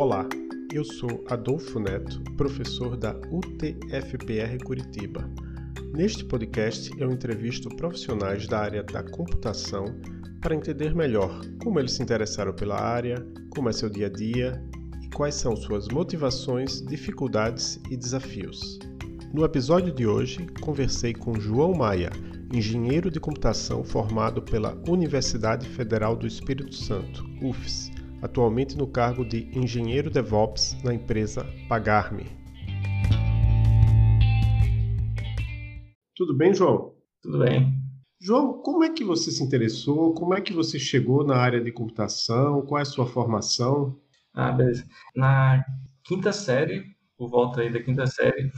Olá, eu sou Adolfo Neto, professor da UTFPR Curitiba. Neste podcast eu entrevisto profissionais da área da computação para entender melhor como eles se interessaram pela área, como é seu dia a dia e quais são suas motivações, dificuldades e desafios. No episódio de hoje, conversei com João Maia, engenheiro de computação formado pela Universidade Federal do Espírito Santo, UFES, atualmente no cargo de engenheiro DevOps na empresa Pagarme. Tudo bem, João? Tudo bem. João, como é que você se interessou? Como é que você chegou na área de computação? Qual é a sua formação? Ah, beleza. Na quinta série, por volta aí da quinta série,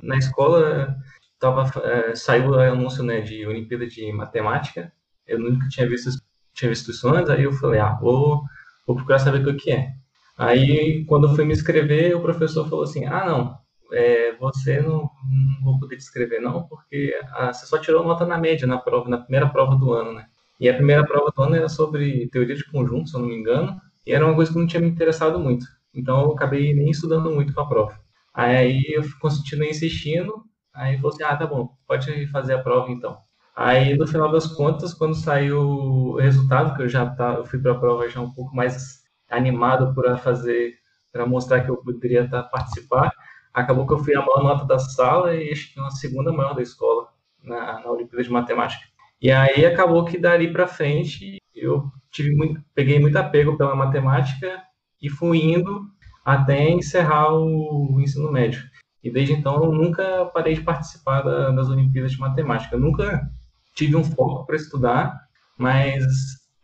na, escola tava, é, saiu o anúncio né, de Olimpíada de Matemática. Eu nunca tinha visto, tinha visto isso antes, aí eu falei, ah, vou vou procurar saber o que é. Aí, quando eu fui me inscrever, o professor falou assim, ah, não, é, você não, não vou poder te inscrever não, porque ah, você só tirou nota na média na prova, na primeira prova do ano, né? E a primeira prova do ano era sobre teoria de conjunto, se eu não me engano, e era uma coisa que não tinha me interessado muito. Então, eu acabei nem estudando muito para a prova. Aí, eu continuei insistindo, aí falou assim, ah, tá bom, pode fazer a prova então. Aí, no final das contas, quando saiu o resultado, que eu já tá, eu fui para a prova já um pouco mais animado para fazer, para mostrar que eu poderia tá, participar, acabou que eu fui a maior nota da sala e acho que uma segunda maior da escola na, na Olimpíada de Matemática. E aí acabou que dali para frente eu tive muito, peguei muito apego pela matemática e fui indo até encerrar o ensino médio. E desde então eu nunca parei de participar da, das Olimpíadas de Matemática. Nunca tive um foco para estudar, mas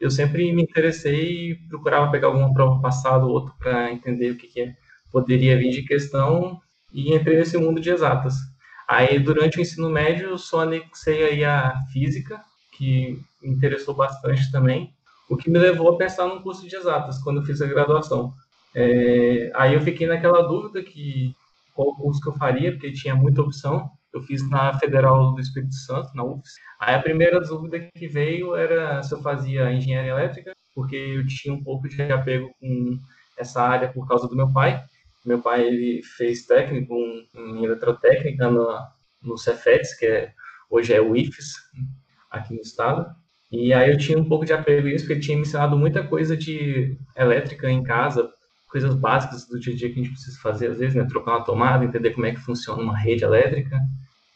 eu sempre me interessei e procurava pegar alguma prova passada ou outra para entender o que, que poderia vir de questão e entrei nesse mundo de exatas. Aí, durante o ensino médio, só anexei aí a física, que me interessou bastante também, o que me levou a pensar num curso de exatas quando eu fiz a graduação. É, aí eu fiquei naquela dúvida que qual curso que eu faria, porque tinha muita opção. Eu fiz na Federal do Espírito Santo, na UFS. Aí a primeira dúvida que veio era se eu fazia engenharia elétrica, porque eu tinha um pouco de apego com essa área por causa do meu pai. Meu pai ele fez técnico em eletrotécnica no, no Cefetes, que é, hoje é o IFES, aqui no estado. E aí eu tinha um pouco de apego a isso, porque ele tinha me ensinado muita coisa de elétrica em casa, coisas básicas do dia a dia que a gente precisa fazer, às vezes, né? Trocar uma tomada, entender como é que funciona uma rede elétrica.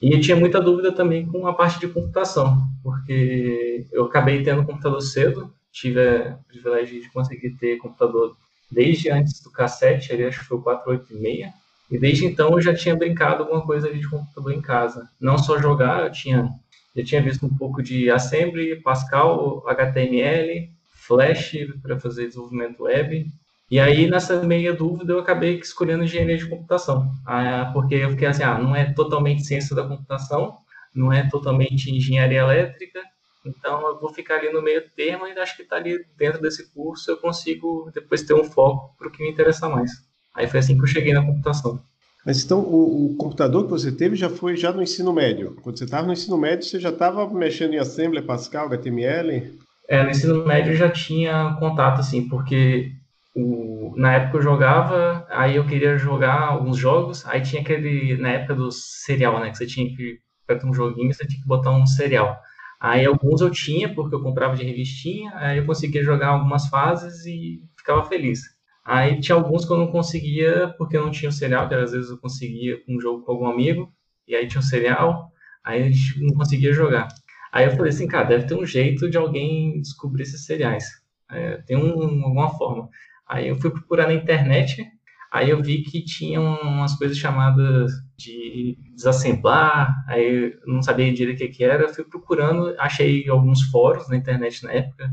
E eu tinha muita dúvida também com a parte de computação, porque eu acabei tendo computador cedo, tive o privilégio de conseguir ter computador desde antes do cassete, ali acho que foi o 486, e desde então eu já tinha brincado alguma coisa ali de computador em casa. Não só jogar, eu tinha, já tinha visto um pouco de Assembly, Pascal, HTML, Flash para fazer desenvolvimento web, e aí, nessa meia dúvida, eu acabei escolhendo engenharia de computação, ah, porque eu fiquei assim, ah, não é totalmente ciência da computação, não é totalmente engenharia elétrica, então eu vou ficar ali no meio termo e acho que está ali dentro desse curso eu consigo depois ter um foco para o que me interessa mais. Aí foi assim que eu cheguei na computação. Mas então o, o, computador que você teve já foi já no ensino médio. Quando você estava no ensino médio, você já estava mexendo em Assembly, Pascal, HTML? É, no ensino médio eu já tinha contato, assim, porque o, na época eu jogava, aí eu queria jogar alguns jogos, aí tinha aquele, na época do serial, né, que você tinha que, para um joguinho, você tinha que botar um serial. Aí alguns eu tinha, porque eu comprava de revistinha, aí eu conseguia jogar algumas fases e ficava feliz. Aí tinha alguns que eu não conseguia, porque eu não tinha o serial, que às vezes eu conseguia um jogo com algum amigo, e aí tinha o serial, aí a gente não conseguia jogar. Aí eu falei assim, cara, deve ter um jeito de alguém descobrir esses seriais. É, tem um, alguma forma. Aí eu fui procurar na internet, aí eu vi que tinha umas coisas chamadas de desassemblar, aí eu não sabia direito o que, era, fui procurando, achei alguns fóruns na internet na época,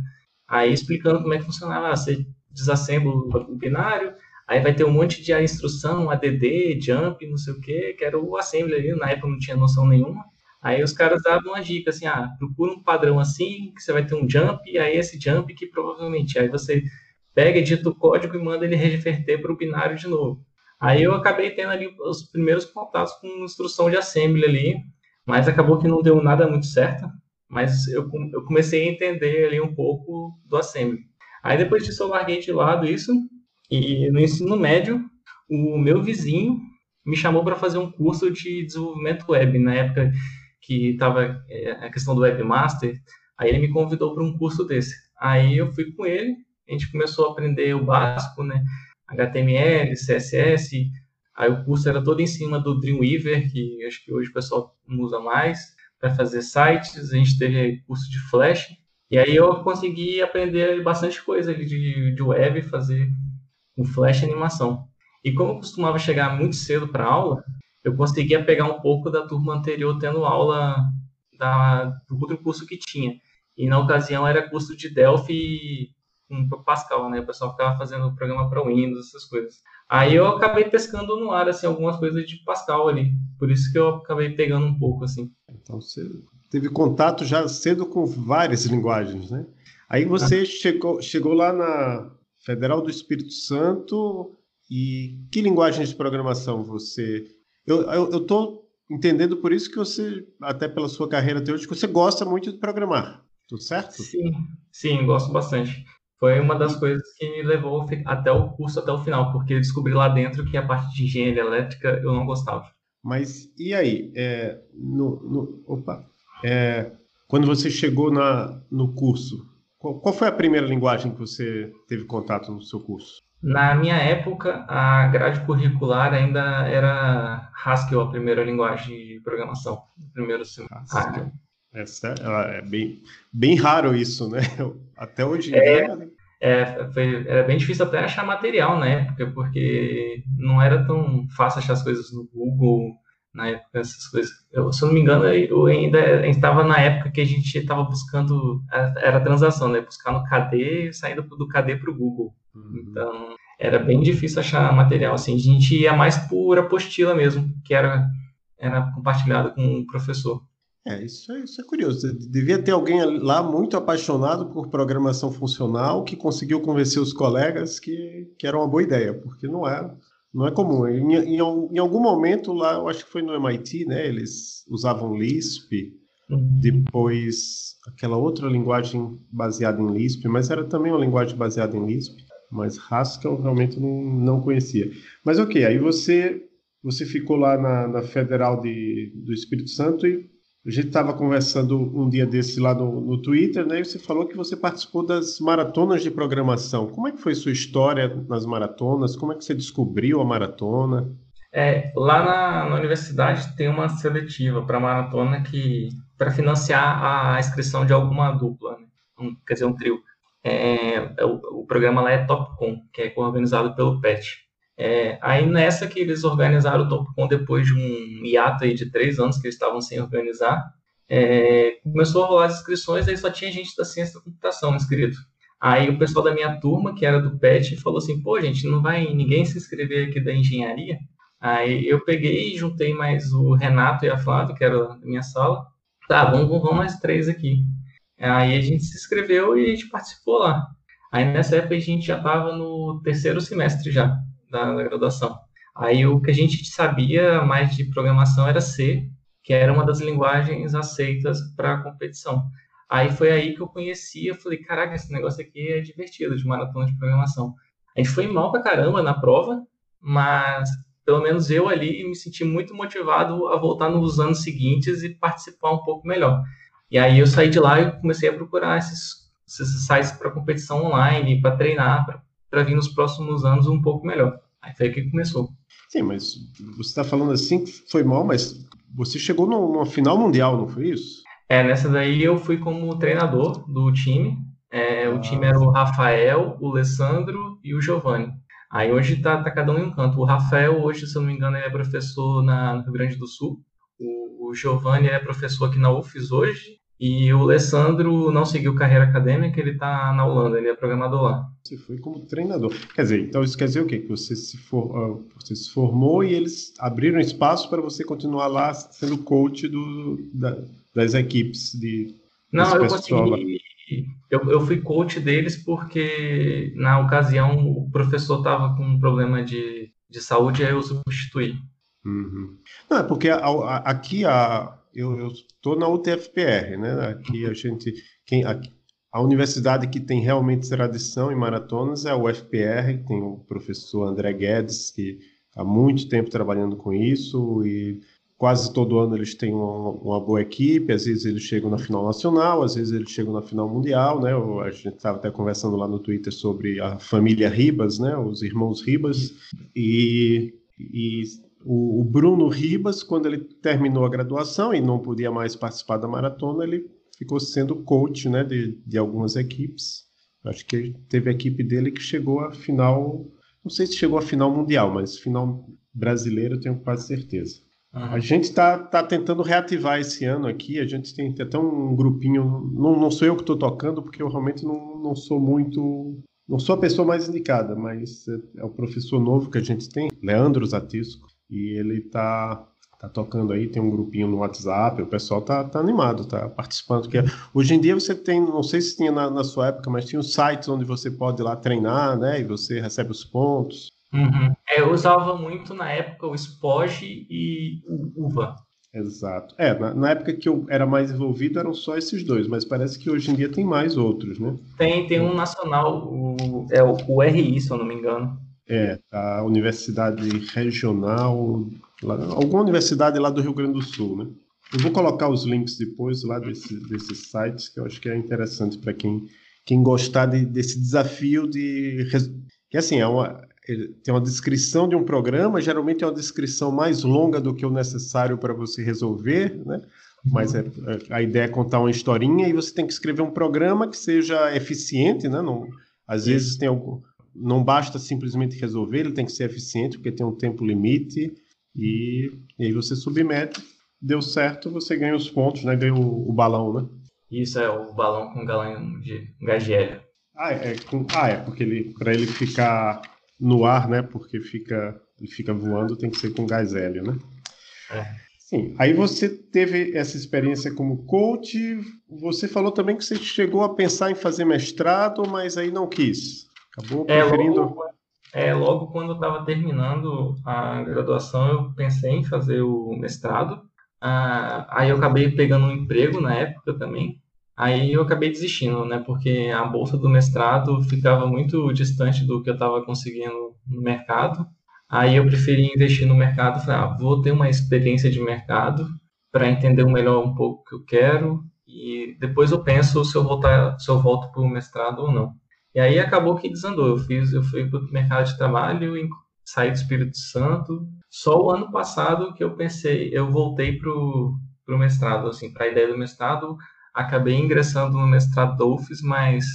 aí explicando como é que funcionava, ah, você desassembla o binário, aí vai ter um monte de instrução, ADD, jump, não sei o que, que era o assembly ali, na época não tinha noção nenhuma, Aí os caras davam uma dica assim, ah, procura um padrão assim, que você vai ter um jump, e aí esse jump que provavelmente, aí você pega, edita o código e manda ele reverter para o binário de novo. Aí eu acabei tendo ali os primeiros contatos com instrução de assembly ali, mas acabou que não deu nada muito certo, mas eu, eu comecei a entender ali um pouco do assembly. Aí depois disso eu larguei de lado isso, E no ensino médio, o meu vizinho me chamou para fazer um curso de desenvolvimento web, na época que estava é, a questão do webmaster, aí ele me convidou para um curso desse. Aí eu fui com ele, a gente começou a aprender o básico, né? HTML, CSS, aí o curso era todo em cima do Dreamweaver, que acho que hoje o pessoal não usa mais, para fazer sites, a gente teve curso de Flash, e aí eu consegui aprender bastante coisa de, de web, fazer com Flash animação. E como eu costumava chegar muito cedo para aula, eu conseguia pegar um pouco da turma anterior tendo aula da, do outro curso que tinha. E na ocasião era curso de Delphi com Pascal, né? O pessoal ficava fazendo programa para Windows, essas coisas. Aí eu acabei pescando no ar, assim, algumas coisas de Pascal ali. Por isso que eu acabei pegando um pouco, assim. Então você teve contato já cedo com várias linguagens, né? Aí você ah. chegou, chegou lá na Federal do Espírito Santo e que linguagem de programação você... Eu estou entendendo por isso que você, até pela sua carreira que você gosta muito de programar, tudo certo? Sim, sim, gosto bastante. Foi uma das coisas que me levou até o curso, até o final, porque eu descobri lá dentro que a parte de engenharia elétrica eu não gostava. Mas e aí? É, no, no, opa, é, quando você chegou na, no curso, qual, qual, foi a primeira linguagem que você teve contato no seu curso? Na minha época, a grade curricular ainda era Haskell, a primeira linguagem de programação. Primeiro Haskell. Essa é bem, bem raro isso, né? Até hoje é, é, foi, era bem difícil até achar material na época, porque não era tão fácil achar as coisas no Google, na época, essas coisas. Eu, se eu não me engano, eu ainda estava na época que a gente estava buscando, era transação, né? Buscar no KD, saindo do KD para o Google. Uhum. Então, era bem difícil achar material, assim. A gente ia mais por apostila mesmo, que era, era compartilhado com o professor. É, isso é, isso é curioso. Devia ter alguém lá muito apaixonado por programação funcional que conseguiu convencer os colegas que, que era uma boa ideia, porque não é, não é comum. Em, em, em algum momento lá, eu acho que foi no MIT, né? Eles usavam Lisp, depois aquela outra linguagem baseada em Lisp, mas era também uma linguagem baseada em Lisp, mas Haskell realmente não, não conhecia. Mas ok, aí você você ficou lá na, na Federal de, do Espírito Santo e a gente estava conversando um dia desse lá no, no Twitter, né? E você falou que você participou das maratonas de programação. Como é que foi sua história nas maratonas? Como é que você descobriu a maratona? É, lá na, na universidade tem uma seletiva para maratona que para financiar a inscrição de alguma dupla, né? um, quer dizer, um trio. É, é o, o, programa lá é Topcom, que é organizado pelo PET. É, aí nessa que eles organizaram o Topcon depois de um hiato aí de três anos que eles estavam sem organizar, é, começou a rolar as inscrições, aí só tinha gente da ciência da computação inscrito. Aí o pessoal da minha turma, que era do PET, falou assim, pô, gente, não vai ninguém se inscrever aqui da engenharia? Aí eu peguei e juntei mais o Renato e a Flávia, que era da minha sala. Tá, vamos, vamos mais três aqui. Aí a gente se inscreveu e a gente participou lá. Aí nessa época a gente já estava no terceiro semestre já da, da graduação. Aí o que a gente sabia mais de programação era C, que era uma das linguagens aceitas para competição. Aí foi aí que eu conhecia, falei, caraca, esse negócio aqui é divertido, de maratona de programação. A gente foi mal pra caramba na prova, mas pelo menos eu ali me senti muito motivado a voltar nos anos seguintes e participar um pouco melhor. E aí eu saí de lá e comecei a procurar esses, esses sites para competição online, para treinar, para vir nos próximos anos um pouco melhor. Aí foi que começou. Sim, mas você está falando assim que foi mal, mas você chegou numa final mundial, não foi isso? É, nessa daí eu fui como treinador do time. É, ah, o time era o Rafael, o Alessandro e o Giovanni. Aí hoje tá, tá, cada um em um canto. O Rafael, hoje, se eu não me engano, ele é professor na, no Rio Grande do Sul. O, o Giovanni é professor aqui na UFES hoje. E o Alessandro não seguiu carreira acadêmica, ele está na Holanda, ele é programador lá. Você foi como treinador. Quer dizer, então isso quer dizer o quê? Que você se, for, uh, você se formou e eles abriram espaço para você continuar lá sendo coach do, da, das equipes de. Não, eu consegui. Eu, eu fui coach deles porque na ocasião o professor estava com um problema de, de saúde e aí eu substituí. Uhum. Não, é porque a, a, aqui a, eu estou na UTFPR, né? Aqui a gente, quem, aqui, A universidade que tem realmente tradição em maratonas é a UFPR, tem o professor André Guedes, que há muito tempo trabalhando com isso e quase todo ano eles têm uma, uma, boa equipe, às vezes eles chegam na final nacional, às vezes eles chegam na final mundial, né? A gente estava até conversando lá no Twitter sobre a família Ribas, né? Os irmãos Ribas e, e o, o Bruno Ribas, quando ele terminou a graduação e não podia mais participar da maratona, ele ficou sendo coach, né? De, de algumas equipes. Acho que teve a equipe dele que chegou à final, não sei se chegou à final mundial, mas final brasileira eu tenho quase certeza. A gente está tá tentando reativar esse ano aqui. A gente tem até um grupinho. Não, não sou eu que estou tocando, porque eu realmente não, não sou muito. Não sou a pessoa mais indicada, mas é, é o professor novo que a gente tem, Leandro Zatisco, e ele está tá tocando aí, tem um grupinho no WhatsApp, o pessoal tá, tá animado, tá participando. Porque hoje em dia você tem, não sei se tinha na, na sua época, mas tinha os sites onde você pode ir lá treinar, né? E você recebe os pontos. Uhum. É, eu usava muito na época o Spoj e o Uva. Exato. É, na, na, época que eu era mais envolvido eram só esses dois, mas parece que hoje em dia tem mais outros, né? Tem, tem um nacional, o, é o, o RI, se eu não me engano. É, a Universidade Regional, lá, alguma universidade lá do Rio Grande do Sul, né? Eu vou colocar os links depois lá desse, desses sites, que eu acho que é interessante para quem, quem gostar de, desse desafio de. Que assim, é uma, tem uma descrição de um programa, geralmente é uma descrição mais longa do que o necessário para você resolver, né? Mas é, é, a ideia é contar uma historinha e você tem que escrever um programa que seja eficiente, né? Não, às vezes tem algum, não basta simplesmente resolver, ele tem que ser eficiente porque tem um tempo limite e, e aí você submete, deu certo, você ganha os pontos, né? Ganha o, o balão, né? Isso é o balão com galão de gás de hélio. Ah, é, com, ah, é porque ele para ele ficar no ar, né? Porque fica, ele fica voando, tem que ser com gás hélio, né? É. Sim. Aí você teve essa experiência como coach. Você falou também que você chegou a pensar em fazer mestrado, mas aí não quis. Acabou é, preferindo. Logo, é, logo quando eu estava terminando a graduação, eu pensei em fazer o mestrado. Ah, aí eu acabei pegando um emprego na época também. Aí eu acabei desistindo, né? Porque a bolsa do mestrado ficava muito distante do que eu estava conseguindo no mercado. Aí eu preferi investir no mercado. Falei, ah, vou ter uma experiência de mercado para entender melhor um pouco o que eu quero e depois eu penso se eu voltar, se eu volto para o mestrado ou não. E aí acabou que desandou. Eu fiz, eu fui para o mercado de trabalho saí do Espírito Santo. Só o ano passado que eu pensei, eu voltei para o mestrado, assim, para a ideia do mestrado acabei ingressando no mestrado da UFES, mas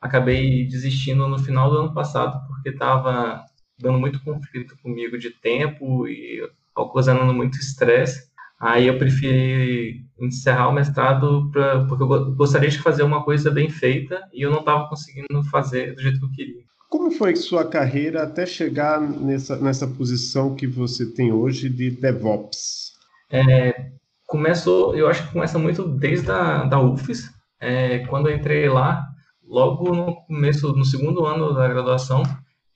acabei desistindo no final do ano passado porque estava dando muito conflito comigo de tempo e ocasionando muito estresse. Aí eu preferi encerrar o mestrado pra, porque eu gostaria de fazer uma coisa bem feita e eu não estava conseguindo fazer do jeito que eu queria. Como foi sua carreira até chegar nessa, nessa posição que você tem hoje de DevOps? É, começou, eu acho que começa muito desde a da UFES, é, quando eu entrei lá, logo no começo, no segundo ano da graduação,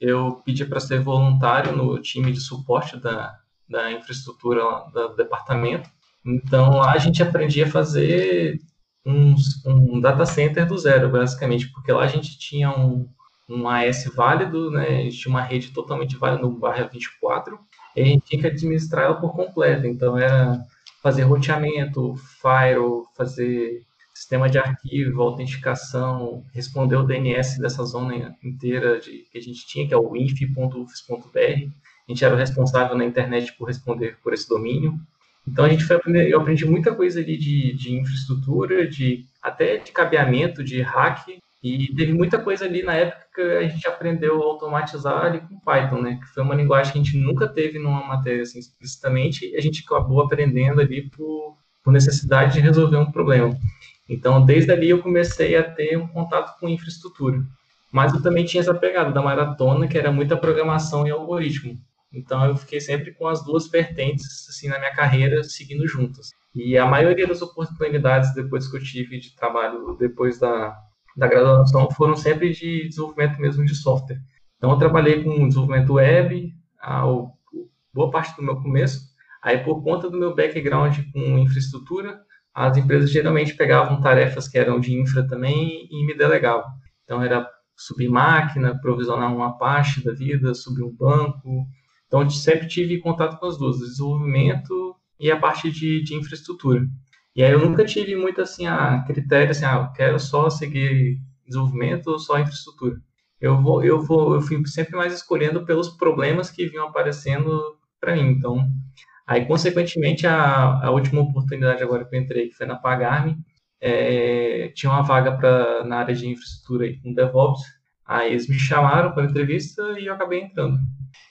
eu pedi para ser voluntário no time de suporte da, da infraestrutura do departamento. Então lá a gente aprendia a fazer um, um data center do zero, basicamente, porque lá a gente tinha um, um AS válido, né? A gente tinha uma rede totalmente válida no barra 24, e a gente tinha que administrar ela por completo. Então era fazer roteamento, firewall, fazer sistema de arquivo, autenticação, responder o DNS dessa zona inteira de, que a gente tinha, que é o inf.ufs.br. A gente era o responsável na internet por responder por esse domínio. Então a gente foi aprender, eu aprendi muita coisa ali de, de infraestrutura, de até de cabeamento, de hack, e teve muita coisa ali na época que a gente aprendeu a automatizar ali com Python, né? Que foi uma linguagem que a gente nunca teve numa matéria assim explicitamente, e a gente acabou aprendendo ali por, por necessidade de resolver um problema. Então, desde ali eu comecei a ter um contato com infraestrutura. Mas eu também tinha essa pegada da maratona, que era muita programação e algoritmo. Então, eu fiquei sempre com as duas vertentes, assim, na minha carreira, seguindo juntas. E a maioria das oportunidades depois que eu tive de trabalho, depois da, da graduação foram sempre de desenvolvimento mesmo de software. Então, eu trabalhei com desenvolvimento web, a, boa parte do meu começo. Aí, por conta do meu background com infraestrutura, as empresas geralmente pegavam tarefas que eram de infra também e me delegavam. Então, era subir máquina, provisionar uma parte da vida, subir um banco. Então, eu sempre tive contato com as duas, desenvolvimento e a parte de, de infraestrutura. E aí eu nunca tive muito assim, a critério assim, ah, eu quero só seguir desenvolvimento ou só infraestrutura. Eu vou, eu vou, eu fui sempre mais escolhendo pelos problemas que vinham aparecendo para mim. Então, aí consequentemente a, a última oportunidade agora que eu entrei, que foi na Pagarme, é, tinha uma vaga para na área de infraestrutura aí, com DevOps. Aí eles me chamaram para entrevista e eu acabei entrando.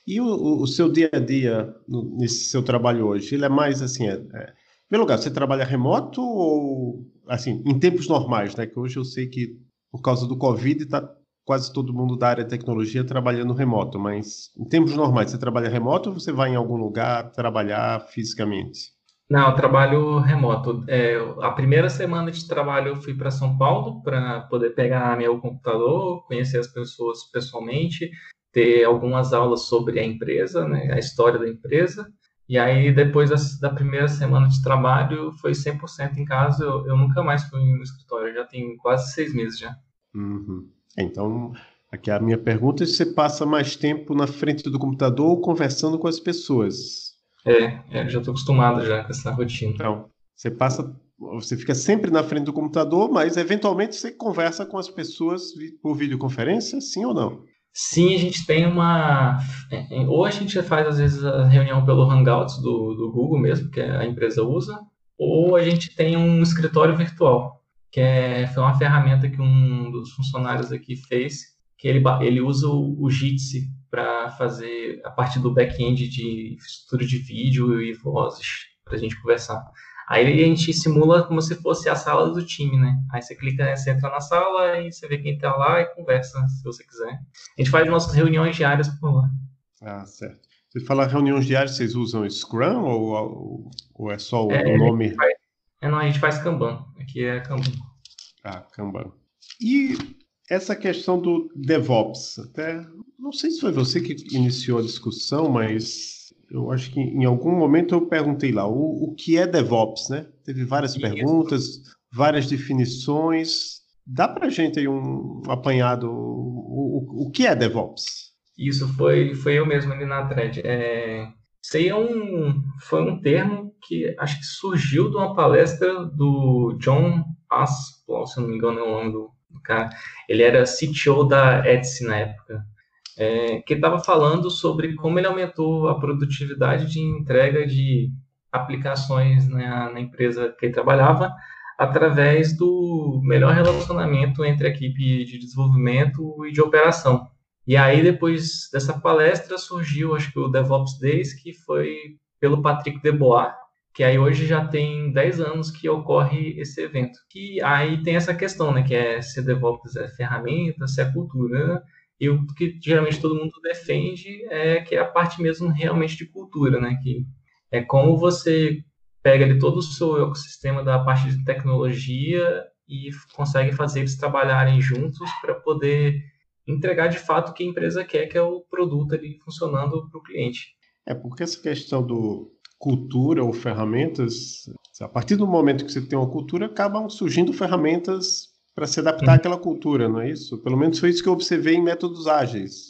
E o, o seu dia a dia nesse seu trabalho hoje, ele é mais assim, é, é, em lugar, você trabalha remoto ou assim, em tempos normais, né? Que hoje eu sei que por causa do Covid está quase todo mundo da área de tecnologia trabalhando remoto, mas em tempos normais, você trabalha remoto ou você vai em algum lugar trabalhar fisicamente? Não, eu trabalho remoto. É, a primeira semana de trabalho eu fui para São Paulo para poder pegar meu computador, conhecer as pessoas pessoalmente, ter algumas aulas sobre a empresa, né, a história da empresa. E aí, depois da, primeira semana de trabalho, foi 100% em casa. Eu, eu, nunca mais fui no escritório, já tem quase seis meses já. Uhum. Então, aqui a minha pergunta é se você passa mais tempo na frente do computador conversando com as pessoas. É, é já estou acostumado já com essa rotina. Então, você passa, você fica sempre na frente do computador, mas eventualmente você conversa com as pessoas por videoconferência, sim ou não? Sim, a gente tem uma. É, é, ou a gente faz, às vezes, a reunião pelo Hangouts do, do Google mesmo, que a empresa usa, ou a gente tem um escritório virtual que é, foi uma ferramenta que um dos funcionários aqui fez, que ele, ele usa o, o Jitsi para fazer a parte do back-end de estrutura de vídeo e vozes para a gente conversar. Aí a gente simula como se fosse a sala do time, né? Aí você clica, você entra na sala e você vê quem está lá e conversa, se você quiser. A gente faz nossas reuniões diárias por lá. Ah, certo. Você fala reuniões diárias, vocês usam Scrum ou, ou é só o é, nome? Faz, é, não, a gente faz Kanban. Aqui é Kanban. Ah, Kanban. E essa questão do DevOps, até não sei se foi você que iniciou a discussão, mas eu acho que em algum momento eu perguntei lá o, o que é DevOps, né? Teve várias perguntas, várias definições. Dá para gente aí um apanhado o, o, o que é DevOps? Isso foi foi eu mesmo ali na thread. É, isso aí é um, foi um termo que acho que surgiu de uma palestra do John Aspel, se não me engano é o nome do, do cara. Ele era CTO da Etsy na época. É, que estava falando sobre como ele aumentou a produtividade de entrega de aplicações na, na empresa que ele trabalhava através do melhor relacionamento entre a equipe de desenvolvimento e de operação. E aí, depois dessa palestra, surgiu, acho que o DevOps Days, que foi pelo Patrick Debois, que aí hoje já tem 10 anos que ocorre esse evento. E aí tem essa questão, né, que é se DevOps é ferramenta, se é cultura, e o que geralmente todo mundo defende é que é a parte mesmo realmente de cultura, né, que é como você pega ali todo o seu ecossistema da parte de tecnologia e consegue fazer eles trabalharem juntos para poder entregar de fato o que a empresa quer, que é o produto ali funcionando para o cliente. É porque essa questão do cultura ou ferramentas, a partir do momento que você tem uma cultura, acabam surgindo ferramentas para se adaptar uhum. àquela cultura, não é isso? Pelo menos foi isso que eu observei em métodos ágeis.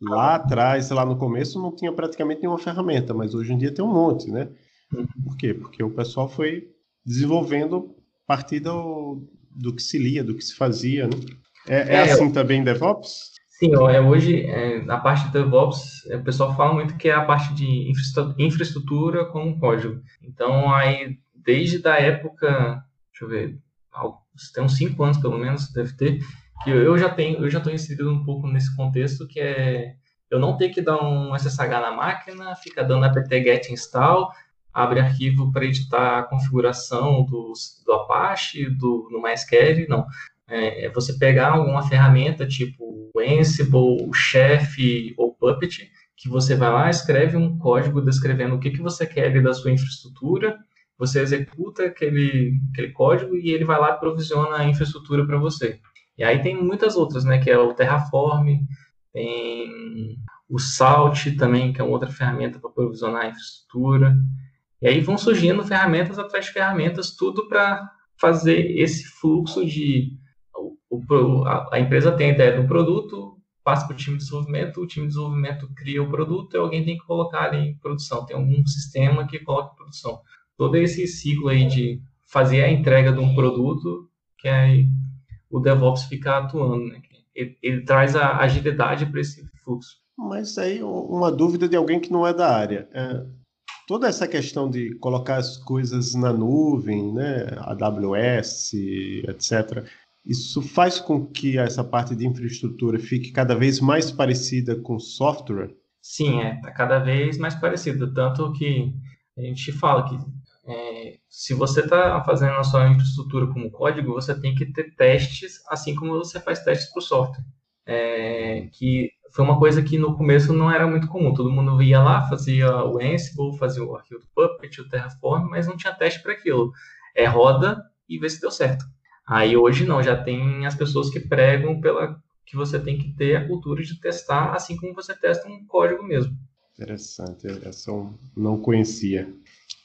Lá atrás, lá no começo, não tinha praticamente nenhuma ferramenta, mas hoje em dia tem um monte, né? Uhum. Por quê? Porque o pessoal foi desenvolvendo a partir do, do que se lia, do que se fazia, né? É, é, é assim eu... também DevOps? Sim, ó, é, hoje, é, na parte de DevOps, é, o pessoal fala muito que é a parte de infraestrutura com código. Então, aí, desde a época, deixa eu ver, tem uns cinco anos pelo menos, deve ter, que eu já tenho, eu já estou inserido um pouco nesse contexto, que é eu não ter que dar um SSH na máquina, ficar dando apt-get install, abre arquivo para editar a configuração do, do Apache, do, no MySQL, não. É, é você pegar alguma ferramenta tipo Ansible, Chef ou Puppet, que você vai lá, escreve um código descrevendo o que, que você quer da sua infraestrutura, você executa aquele, aquele código e ele vai lá e provisiona a infraestrutura para você. E aí tem muitas outras, né, que é o Terraform, tem o Salt também, que é outra ferramenta para provisionar a infraestrutura. E aí vão surgindo ferramentas atrás de ferramentas, tudo para fazer esse fluxo de o, a, a, empresa tem a ideia do produto, passa para o time de desenvolvimento, o time de desenvolvimento cria o produto e alguém tem que colocar ali em produção. Tem algum sistema que coloca em produção. Todo esse ciclo aí de fazer a entrega de um produto, que aí o DevOps fica atuando, né? ele, ele traz a agilidade para esse fluxo. Mas aí uma dúvida de alguém que não é da área. É, toda essa questão de colocar as coisas na nuvem, né, AWS, etc., isso faz com que essa parte de infraestrutura fique cada vez mais parecida com software? Sim, é, está cada vez mais parecido. Tanto que a gente fala que é, se você está fazendo a sua infraestrutura como código, você tem que ter testes, assim como você faz testes para o software. É, que foi uma coisa que no começo não era muito comum. Todo mundo ia lá, fazia o Ansible, fazia o arquivo do Puppet, o Terraform, mas não tinha teste para aquilo. É roda e vê se deu certo. Aí hoje não, já tem as pessoas que pregam pela que você tem que ter a cultura de testar, assim como você testa um código mesmo. Interessante, essa eu não conhecia.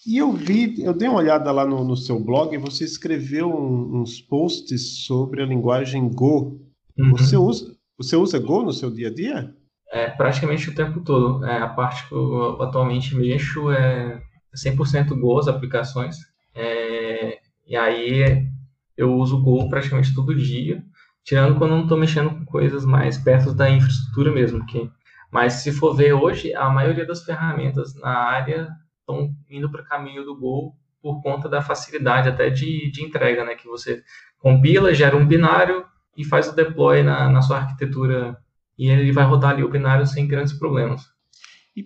E eu vi, eu dei uma olhada lá no, no seu blog, você escreveu um, uns posts sobre a linguagem Go. Uhum. Você, usa, você usa Go no seu dia a dia? É, praticamente o tempo todo. É, a parte que eu atualmente mexo é 100% Go, as aplicações. É, e aí eu uso Go praticamente todo dia, tirando quando não estou mexendo com coisas mais perto da infraestrutura mesmo. Que, mas se for ver hoje, a maioria das ferramentas na área estão indo para o caminho do Go por conta da facilidade até de, de entrega, né? Que você compila, gera um binário e faz o deploy na, na sua arquitetura e ele vai rodar ali o binário sem grandes problemas. E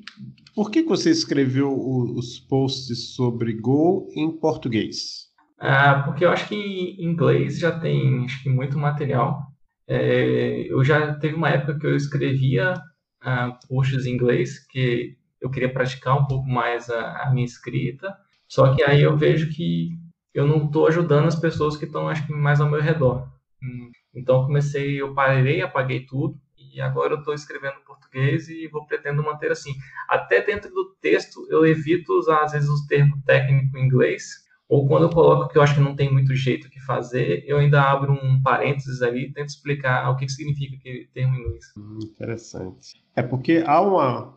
por que você escreveu os posts sobre Go em português? Ah, porque eu acho que em inglês já tem acho que muito material. É, eu já teve uma época que eu escrevia ah, posts em inglês, que eu queria praticar um pouco mais a, a minha escrita, só que aí eu vejo que eu não estou ajudando as pessoas que estão, acho que, mais ao meu redor. Hum, então comecei, eu parei, apaguei tudo, e agora eu estou escrevendo português e vou pretendo manter assim. Até dentro do texto eu evito usar às vezes os termos técnicos em inglês, ou quando eu coloco que eu acho que não tem muito jeito que fazer, eu ainda abro um parênteses ali e tento explicar o que, significa aquele termo em inglês. Hum, interessante. É porque há uma.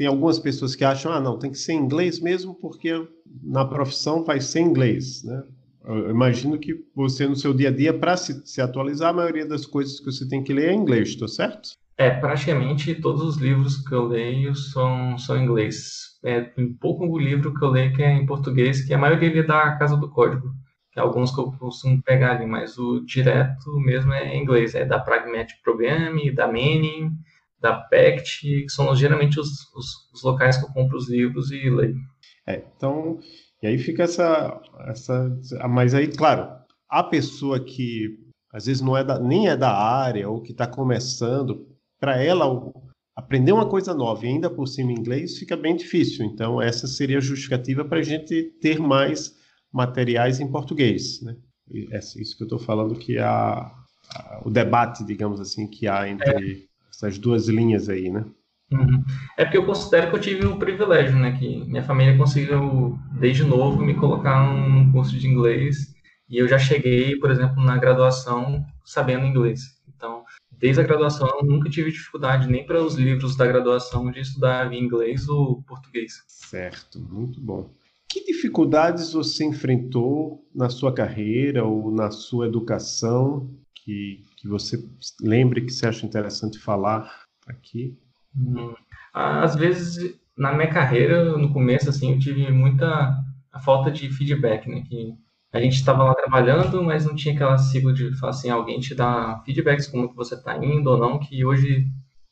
Tem algumas pessoas que acham, ah, não, tem que ser inglês mesmo, porque na profissão vai ser inglês, né? Eu imagino que você, no seu dia a dia, para se, se, atualizar, a maioria das coisas que você tem que ler é inglês, estou certo? É, praticamente todos os livros que eu leio são, são em inglês é, tem pouco livro que eu leio que é em português, que a maioria é da Casa do Código, que é alguns que eu costumo pegar ali, mas o direto mesmo é em inglês, é da Pragmatic Programming, da Manning, da PACT, que são geralmente os, os, os, locais que eu compro os livros e leio. É, então, e aí fica essa, essa, mas aí, claro, a pessoa que às vezes não é da, nem é da área ou que está começando, para ela aprender uma coisa nova e ainda por cima inglês fica bem difícil. Então, essa seria a justificativa para a gente ter mais materiais em português. Né? É isso que eu estou falando que é a, a, o debate, digamos assim, que há entre é. Essas duas linhas aí, né? Uhum. É porque eu considero que eu tive o privilégio, né? Que minha família conseguiu, desde novo, me colocar num curso de inglês e eu já cheguei, por exemplo, na graduação sabendo inglês. Então, desde a graduação, eu nunca tive dificuldade nem para os livros da graduação de estudar inglês ou português. Certo, muito bom. Que dificuldades você enfrentou na sua carreira ou na sua educação que, que você lembre que você acha interessante falar aqui? Hum, às vezes, na minha carreira, no começo, assim, eu tive muita falta de feedback, né? Que a gente estava lá trabalhando, mas não tinha aquela sigla de assim, alguém te dá feedbacks como que você está indo ou não, que hoje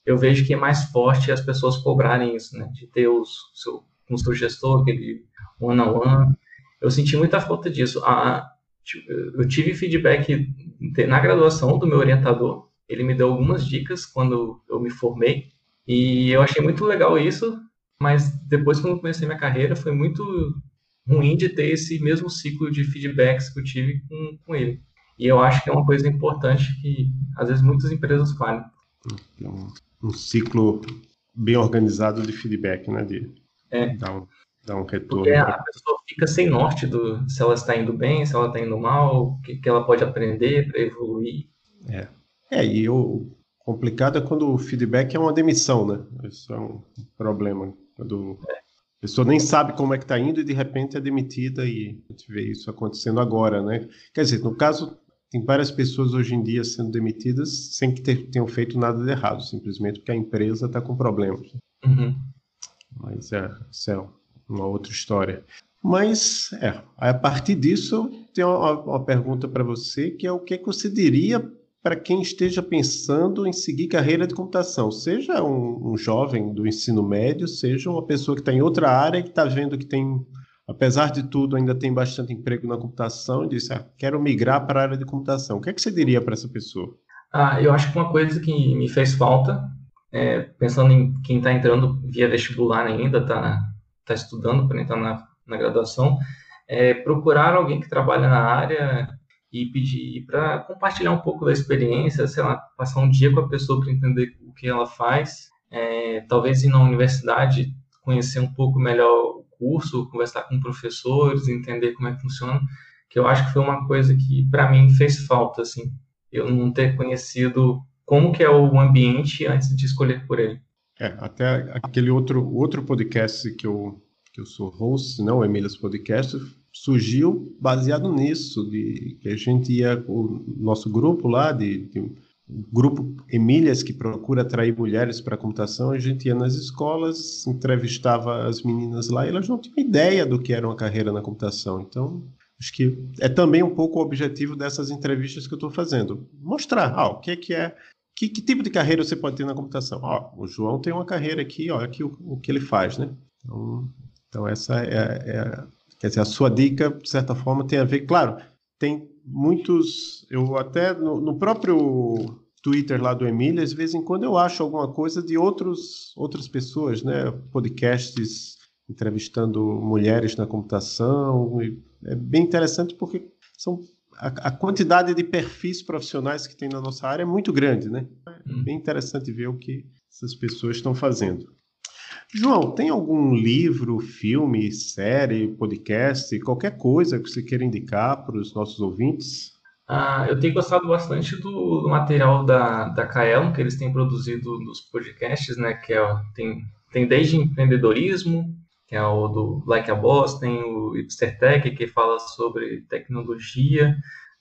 eu vejo que é mais forte as pessoas cobrarem isso, né? De ter os, seu, o seu gestor, aquele one-on-one. -on -one. Eu senti muita falta disso. A, eu tive feedback na graduação do meu orientador. Ele me deu algumas dicas quando eu me formei. E eu achei muito legal isso, mas depois, quando eu comecei minha carreira, foi muito ruim de ter esse mesmo ciclo de feedbacks que eu tive com, com ele. E eu acho que é uma coisa importante que, às vezes, muitas empresas falham. Um, um ciclo bem organizado de feedback, né? De, é. Um... Dá um retorno. Porque a pessoa fica sem norte do se ela está indo bem, se ela está indo mal, o que, que ela pode aprender para evoluir. É. É, e o complicado é quando o feedback é uma demissão, né? Isso é um problema. Quando é. a pessoa nem sabe como é que está indo e de repente é demitida e a gente vê isso acontecendo agora, né? Quer dizer, no caso, tem várias pessoas hoje em dia sendo demitidas sem que ter, tenham feito nada de errado, simplesmente porque a empresa está com problemas. Uhum. Mas é, é uma outra história. Mas, é, a partir disso, eu tenho uma, uma pergunta para você, que é o que, é que você diria para quem esteja pensando em seguir carreira de computação, seja um, um jovem do ensino médio, seja uma pessoa que está em outra área que está vendo que tem, apesar de tudo, ainda tem bastante emprego na computação e disse, ah, quero migrar para a área de computação. O que é que você diria para essa pessoa? Ah, eu acho que uma coisa que me fez falta, é, pensando em quem está entrando via vestibular ainda, está tá estudando para entrar na, na graduação, é procurar alguém que trabalha na área e pedir para compartilhar um pouco da experiência, sei lá, passar um dia com a pessoa para entender o que ela faz, é, talvez ir na universidade conhecer um pouco melhor o curso, conversar com professores, entender como é que funciona, que eu acho que foi uma coisa que para mim fez falta, assim, eu não ter conhecido como que é o ambiente antes de escolher por ele. É, até aquele outro outro podcast que eu que eu sou host, não, Emílias Podcast, surgiu baseado nisso, de que a gente ia, o nosso grupo lá, de, de grupo Emílias, que procura atrair mulheres para a computação, a gente ia nas escolas, entrevistava as meninas lá e elas não tinham ideia do que era uma carreira na computação. Então, acho que é também um pouco o objetivo dessas entrevistas que eu estou fazendo. Mostrar ah, o que é que é, que, que, tipo de carreira você pode ter na computação. Ah, o João tem uma carreira aqui, olha aqui o, o que ele faz, né? Então, então essa é, é Quer dizer, a sua dica, de certa forma, tem a ver, claro, tem muitos, eu até no, no próprio Twitter lá do Emília, às vezes em quando eu acho alguma coisa de outros, outras pessoas, né, podcasts entrevistando mulheres na computação, é bem interessante porque são a, a, quantidade de perfis profissionais que tem na nossa área é muito grande, né? É bem interessante ver o que essas pessoas estão fazendo. João, tem algum livro, filme, série, podcast, qualquer coisa que você queira indicar para os nossos ouvintes? Ah, eu tenho gostado bastante do, do, material da, da Kaelon, que eles têm produzido nos podcasts, né? Que é, tem, tem desde empreendedorismo, que é o do Like a Boss, tem o Hipster Tech, que fala sobre tecnologia,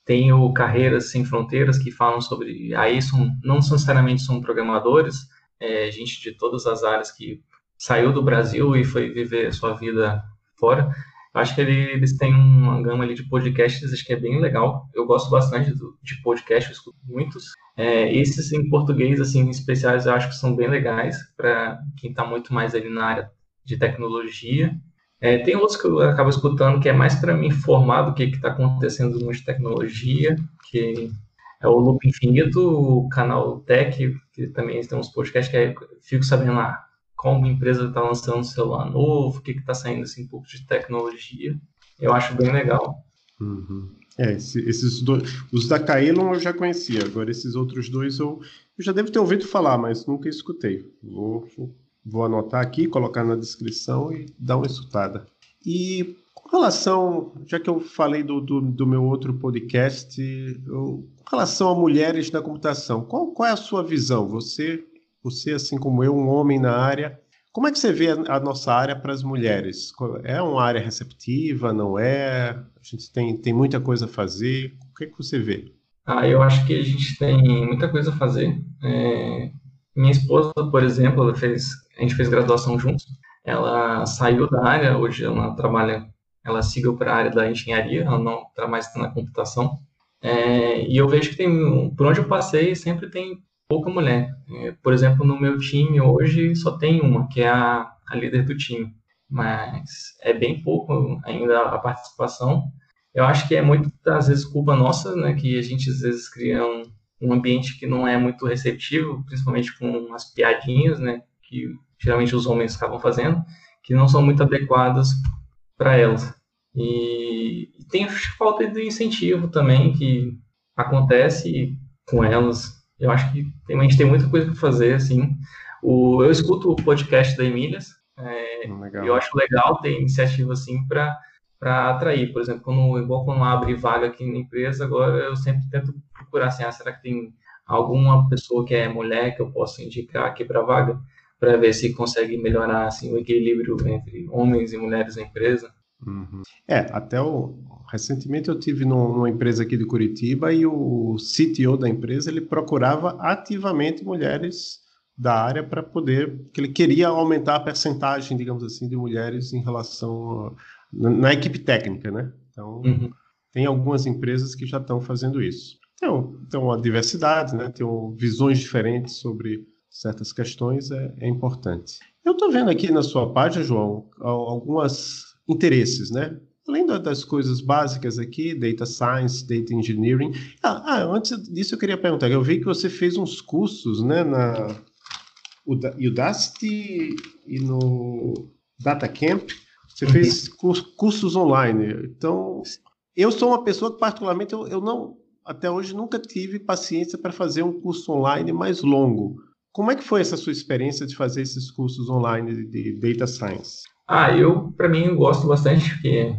tem o Carreiras Sem Fronteiras, que falam sobre. Aí são, não necessariamente são programadores, é, gente de todas as áreas que saiu do Brasil e foi viver sua vida fora. Acho que eles têm uma gama ali de podcasts, acho que é bem legal. Eu gosto bastante de podcast, eu escuto muitos. É, esses em português, assim, especiais, eu acho que são bem legais para quem está muito mais ali na área de tecnologia. É, tem outros que eu acabo escutando que é mais para me informar do que está acontecendo no de tecnologia, que é o Loop Infinito, o canal Tech, que também tem uns podcasts que é, fico sabendo lá como a empresa está lançando um celular novo, o que está saindo assim, um pouco de tecnologia. Eu acho bem legal. Uhum. É, esses dois, os da Kaelon eu já conhecia, agora esses outros dois eu, eu, já devo ter ouvido falar, mas nunca escutei. Vou, vou anotar aqui, colocar na descrição e dar uma escutada. E com relação, já que eu falei do, do, do meu outro podcast, eu, com relação a mulheres na computação, qual, qual é a sua visão? Você você, assim como eu, um homem na área, como é que você vê a nossa área para as mulheres? É uma área receptiva, não é? A gente tem, tem muita coisa a fazer. O que, é que você vê? Ah, eu acho que a gente tem muita coisa a fazer. É... Minha esposa, por exemplo, ela fez, a gente fez graduação juntos. Ela saiu da área, hoje ela trabalha, ela seguiu para a área da engenharia, ela não está mais na computação. É... e eu vejo que tem, por onde eu passei, sempre tem pouca mulher. É, por exemplo, no meu time hoje só tem uma, que é a, a líder do time. Mas é bem pouco ainda a participação. Eu acho que é muito, às vezes, culpa nossa, né? Que a gente, às vezes, cria um, um ambiente que não é muito receptivo, principalmente com as piadinhas, né? Que geralmente os homens acabam fazendo, que não são muito adequadas para elas. E, e tem falta de incentivo também que acontece com elas eu acho que a gente tem muita coisa para fazer, assim. O, eu escuto o podcast da Emílias, É, eu acho legal ter iniciativa assim para para atrair, por exemplo, quando, igual quando abre vaga aqui na empresa, agora eu sempre tento procurar assim, ah, será que tem alguma pessoa que é mulher que eu possa indicar aqui para vaga, para ver se consegue melhorar assim o equilíbrio entre homens e mulheres na empresa. Uhum. É, até o recentemente eu tive numa empresa aqui de Curitiba e o CTO da empresa ele procurava ativamente mulheres da área para poder, que ele queria aumentar a percentagem, digamos assim, de mulheres em relação na, na, equipe técnica, né? Então, uhum. tem algumas empresas que já estão fazendo isso. Então, então a diversidade, né? Tem visões diferentes sobre certas questões é, é importante. Eu estou vendo aqui na sua página, João, algumas interesses, né? Além das coisas básicas aqui, data science, data engineering. Ah, ah, antes disso eu queria perguntar, eu vi que você fez uns cursos, né, na Udacity e no DataCamp. Você uhum. fez cursos online. Então, eu sou uma pessoa que particularmente eu, eu não até hoje nunca tive paciência para fazer um curso online mais longo. Como é que foi essa sua experiência de fazer esses cursos online de data science? Ah, eu, para mim, gosto bastante, porque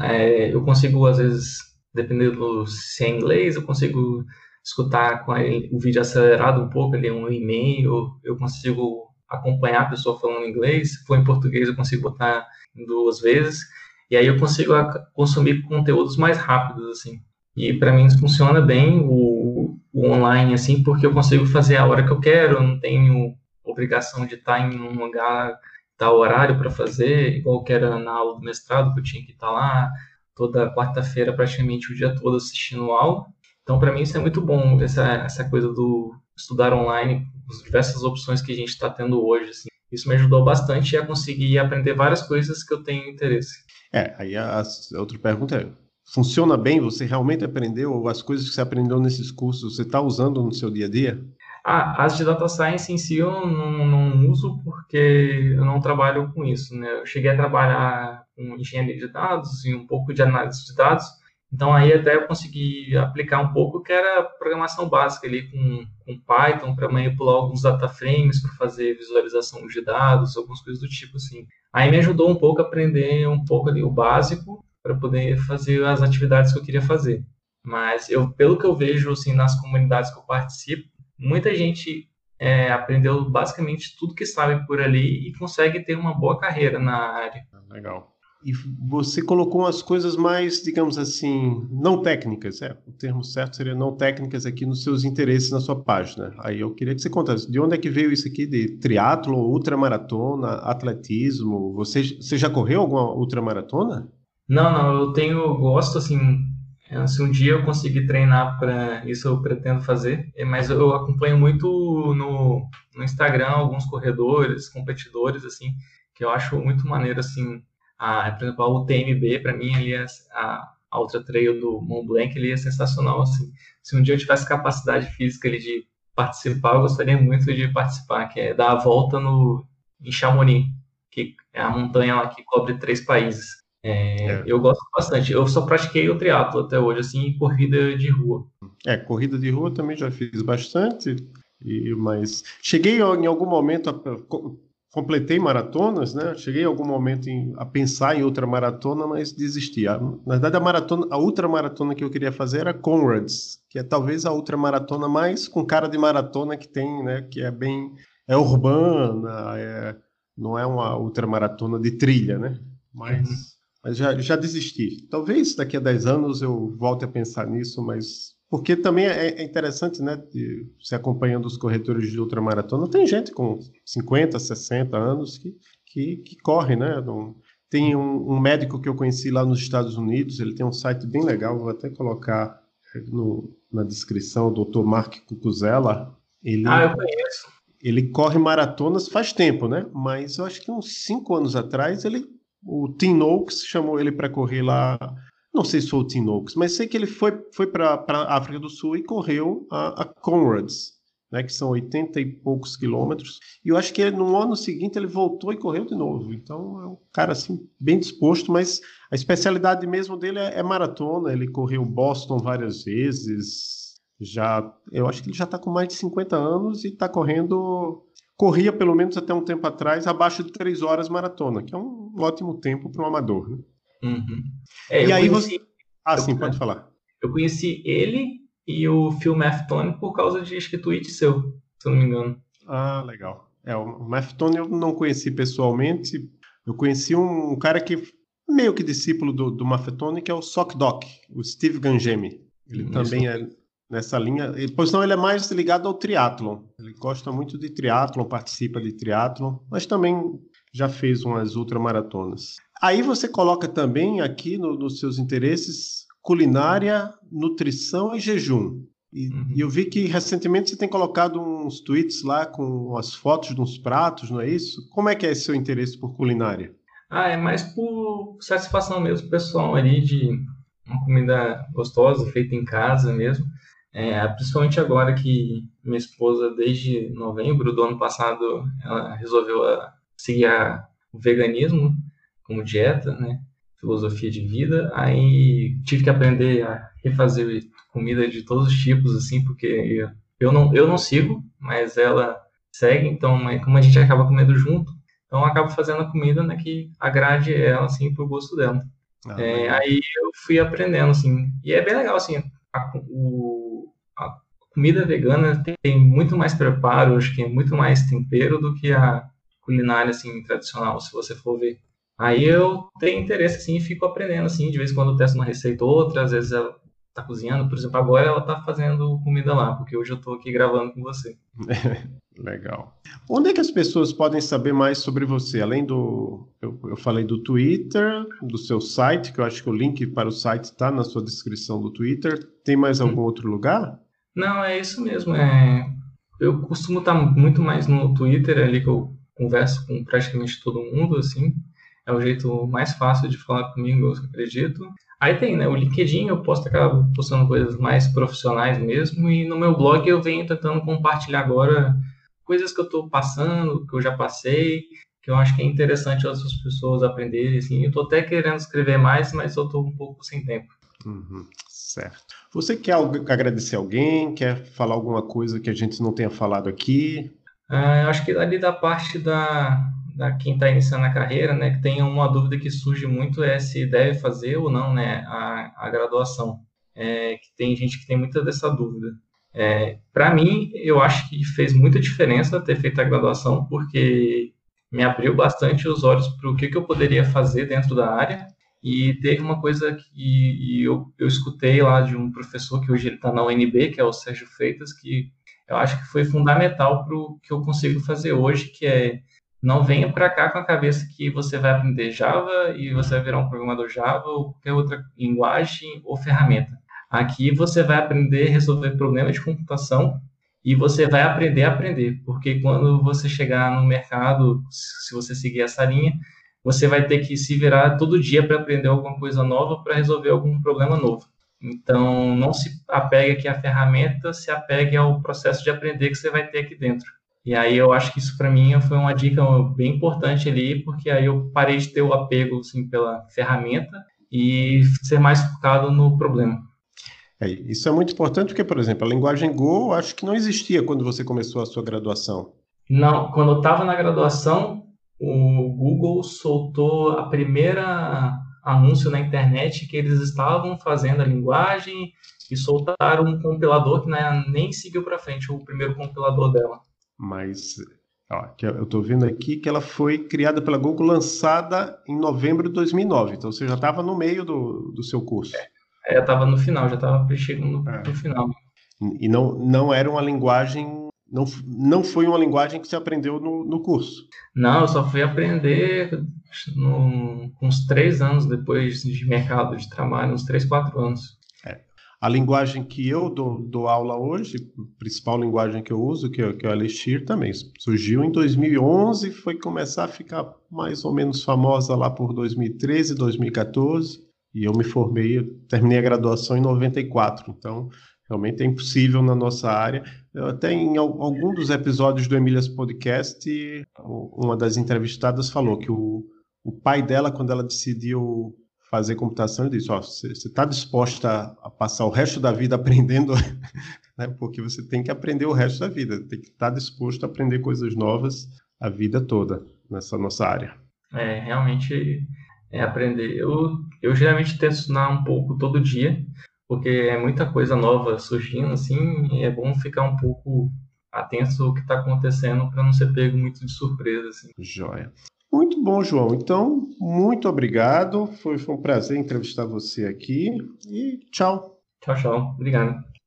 é, eu consigo, às vezes, dependendo se é inglês, eu consigo escutar com o vídeo acelerado um pouco, ali um e-mail, eu consigo acompanhar a pessoa falando inglês, se for em português eu consigo botar duas vezes, e aí eu consigo consumir conteúdos mais rápidos, assim. E para mim funciona bem o, online, assim, porque eu consigo fazer a hora que eu quero, eu não tenho obrigação de estar em um lugar, tal horário para fazer, igual que era na aula do mestrado, que eu tinha que estar lá toda quarta-feira, praticamente o dia todo assistindo aula. Então, para mim, isso é muito bom, essa, essa coisa do estudar online, as diversas opções que a gente está tendo hoje. Assim. Isso me ajudou bastante a conseguir aprender várias coisas que eu tenho interesse. É, aí a, a outra pergunta é, funciona bem? Você realmente aprendeu as coisas que você aprendeu nesses cursos, você está usando no seu dia a dia? Ah, as de data science em si eu não, não, uso porque eu não trabalho com isso, né? Eu cheguei a trabalhar com engenharia de dados e um pouco de análise de dados, então aí até eu consegui aplicar um pouco que era programação básica ali com, com Python para manipular alguns data frames para fazer visualização de dados, algumas coisas do tipo assim. Aí me ajudou um pouco a aprender um pouco ali o básico para poder fazer as atividades que eu queria fazer. Mas eu, pelo que eu vejo assim nas comunidades que eu participo, muita gente é, aprendeu basicamente tudo que sabe por ali e consegue ter uma boa carreira na área. Legal. E você colocou umas coisas mais, digamos assim, não técnicas, é, o termo certo seria não técnicas aqui nos seus interesses na sua página. Aí eu queria que você contasse, de onde é que veio isso aqui de triatlo, ultramaratona, atletismo? Você, você já correu alguma ultramaratona? Não, não, eu tenho, gosto assim, se um dia eu conseguir treinar para isso eu pretendo fazer, é, mas eu acompanho muito no, no Instagram alguns corredores, competidores assim, que eu acho muito maneiro assim, a, por exemplo, a UTMB para mim ali é, a, a Ultra Trail do Mont Blanc ele é sensacional assim. Se um dia eu tivesse capacidade física ali de participar, eu gostaria muito de participar, que é dar a volta no em Chamonix, que é a montanha lá que cobre três países. É, é. Eu gosto bastante. Eu só pratiquei o triatlo até hoje, assim, corrida de rua. É, corrida de rua também já fiz bastante, e, mas cheguei em algum momento a, completei maratonas, né? Cheguei em algum momento em, a pensar em outra maratona, mas desisti. A, na verdade, a maratona, a ultramaratona que eu queria fazer era Conrads, que é talvez a ultramaratona mais com cara de maratona que tem, né? Que é bem é urbana, é, não é uma ultramaratona de trilha, né? Mas uhum mas já, já desisti. Talvez daqui a 10 anos eu volte a pensar nisso, mas. Porque também é, é interessante, né? De, se acompanhando os corredores de ultramaratona, tem gente com 50, 60 anos que, que, que corre, né? Não, tem um, um, médico que eu conheci lá nos Estados Unidos, ele tem um site bem legal, vou até colocar no, na descrição, o Dr. Mark Cucuzella. Ele, ah, eu conheço. Ele corre maratonas faz tempo, né? Mas eu acho que uns 5 anos atrás ele o Tim Noakes chamou ele para correr lá. Não sei se foi o Tim Noakes, mas sei que ele foi, foi para a África do Sul e correu a, a Conrads, né, que são 80 e poucos quilômetros. E eu acho que no ano seguinte ele voltou e correu de novo. Então é um cara assim, bem disposto, mas a especialidade mesmo dele é, é maratona. Ele correu Boston várias vezes. Já, eu acho que ele já está com mais de 50 anos e está correndo corria pelo menos até um tempo atrás abaixo de três horas maratona, que é um ótimo tempo para um amador. Né? Uhum. É, e aí conheci... você. Ah, eu, sim, pode falar. Eu conheci ele e o Phil Maftone por causa de acho que tweet seu, se eu não me engano. Ah, legal. É, o Maftone eu não conheci pessoalmente. Eu conheci um, um cara que meio que discípulo do, do Maftone, que é o Sock Doc, o Steve Gangemi. Ele hum, também é nessa linha. Pois não, ele é mais ligado ao triatlon. Ele gosta muito de triatlon, participa de triatlon, mas também já fez umas ultramaratonas. Aí você coloca também aqui no, nos seus interesses culinária, nutrição e jejum. E, uhum. eu vi que recentemente você tem colocado uns tweets lá com as fotos de uns pratos, não é isso? Como é que é esse seu interesse por culinária? Ah, é mais por satisfação mesmo pessoal ali de uma comida gostosa, feita em casa mesmo. É, principalmente agora que minha esposa, desde novembro do ano passado, ela resolveu ah, seguir a, o veganismo como dieta, né? Filosofia de vida. Aí tive que aprender a refazer comida de todos os tipos, assim, porque eu não, eu não sigo, mas ela segue, então como a gente acaba comendo junto, então eu acabo fazendo a comida né, que agrade ela, assim, pro gosto dela. Ah, é, aí eu fui aprendendo, assim, e é bem legal, assim, a, o, a comida vegana tem muito mais preparo, acho que é muito mais tempero do que a culinária assim tradicional, se você for ver. Aí eu tenho interesse assim e fico aprendendo assim, de vez em quando eu testo uma receita ou outra, às vezes ela tá cozinhando, por exemplo, agora ela tá fazendo comida lá, porque hoje eu tô aqui gravando com você. Legal. Onde é que as pessoas podem saber mais sobre você? Além do. Eu, eu, falei do Twitter, do seu site, que eu acho que o link para o site está na sua descrição do Twitter. Tem mais algum hum. outro lugar? Não, é isso mesmo. É... Eu costumo estar muito mais no Twitter, ali que eu converso com praticamente todo mundo, assim. É o jeito mais fácil de falar comigo, eu acredito. Aí tem, né, o LinkedIn, eu posto, acabo postando coisas mais profissionais mesmo, e no meu blog eu venho tentando compartilhar agora coisas que eu estou passando, que eu já passei, que eu acho que é interessante outras pessoas aprenderem, assim. Eu estou até querendo escrever mais, mas eu estou um pouco sem tempo. Uhum, certo. Você quer agradecer alguém? Quer falar alguma coisa que a gente não tenha falado aqui? Ah, eu acho que ali da parte da, da quem está iniciando a carreira, né, que tem uma dúvida que surge muito é se deve fazer ou não, né, a, a graduação. É, que tem gente que tem muita dessa dúvida. É, Para mim, eu acho que fez muita diferença ter feito a graduação, porque me abriu bastante os olhos para o que, que eu poderia fazer dentro da área e teve uma coisa que eu, eu escutei lá de um professor que hoje ele está na UNB, que é o Sérgio Freitas, que eu acho que foi fundamental para o que eu consigo fazer hoje, que é não venha para cá com a cabeça que você vai aprender Java e você vai virar um programador Java ou qualquer outra linguagem ou ferramenta. Aqui você vai aprender a resolver problemas de computação e você vai aprender a aprender, porque quando você chegar no mercado, se você seguir essa linha, você vai ter que se virar todo dia para aprender alguma coisa nova, para resolver algum problema novo. Então, não se apegue aqui à ferramenta, se apegue ao processo de aprender que você vai ter aqui dentro. E aí eu acho que isso para mim foi uma dica bem importante ali, porque aí eu parei de ter o apego assim, pela ferramenta e ser mais focado no problema. É, isso é muito importante porque, por exemplo, a linguagem Go acho que não existia quando você começou a sua graduação. Não, quando eu estava na graduação, o Google soltou a primeira anúncio na internet que eles estavam fazendo a linguagem e soltaram um compilador que né, nem seguiu para frente, o primeiro compilador dela. Mas ó, eu estou vendo aqui que ela foi criada pela Google, lançada em novembro de 2009. Então você já estava no meio do, do seu curso. É, eu estava no final, já estava chegando no, é. no final. E não, não era uma linguagem não, não foi uma linguagem que você aprendeu no, no curso? Não, eu só fui aprender no, uns três anos depois de mercado de trabalho, uns três, quatro anos. É. A linguagem que eu dou, dou, aula hoje, principal linguagem que eu uso, que é, que é o Elixir, também surgiu em 2011, foi começar a ficar mais ou menos famosa lá por 2013, 2014, e eu me formei, terminei a graduação em 94, então realmente é impossível na nossa área. Até em algum dos episódios do Emílias Podcast, uma das entrevistadas falou que o, o pai dela, quando ela decidiu fazer computação, ele disse: Ó, você está disposta a passar o resto da vida aprendendo né? Porque você tem que aprender o resto da vida, tem que estar disposto a aprender coisas novas a vida toda nessa nossa área. É, realmente é aprender. Eu, eu geralmente tento estudar um pouco todo dia, porque é muita coisa nova surgindo, assim, e é bom ficar um pouco atento ao que está acontecendo para não ser pego muito de surpresa. Assim. Joia. Muito bom, João. Então, muito obrigado. Foi, foi um prazer entrevistar você aqui e tchau. Tchau, tchau. Obrigado.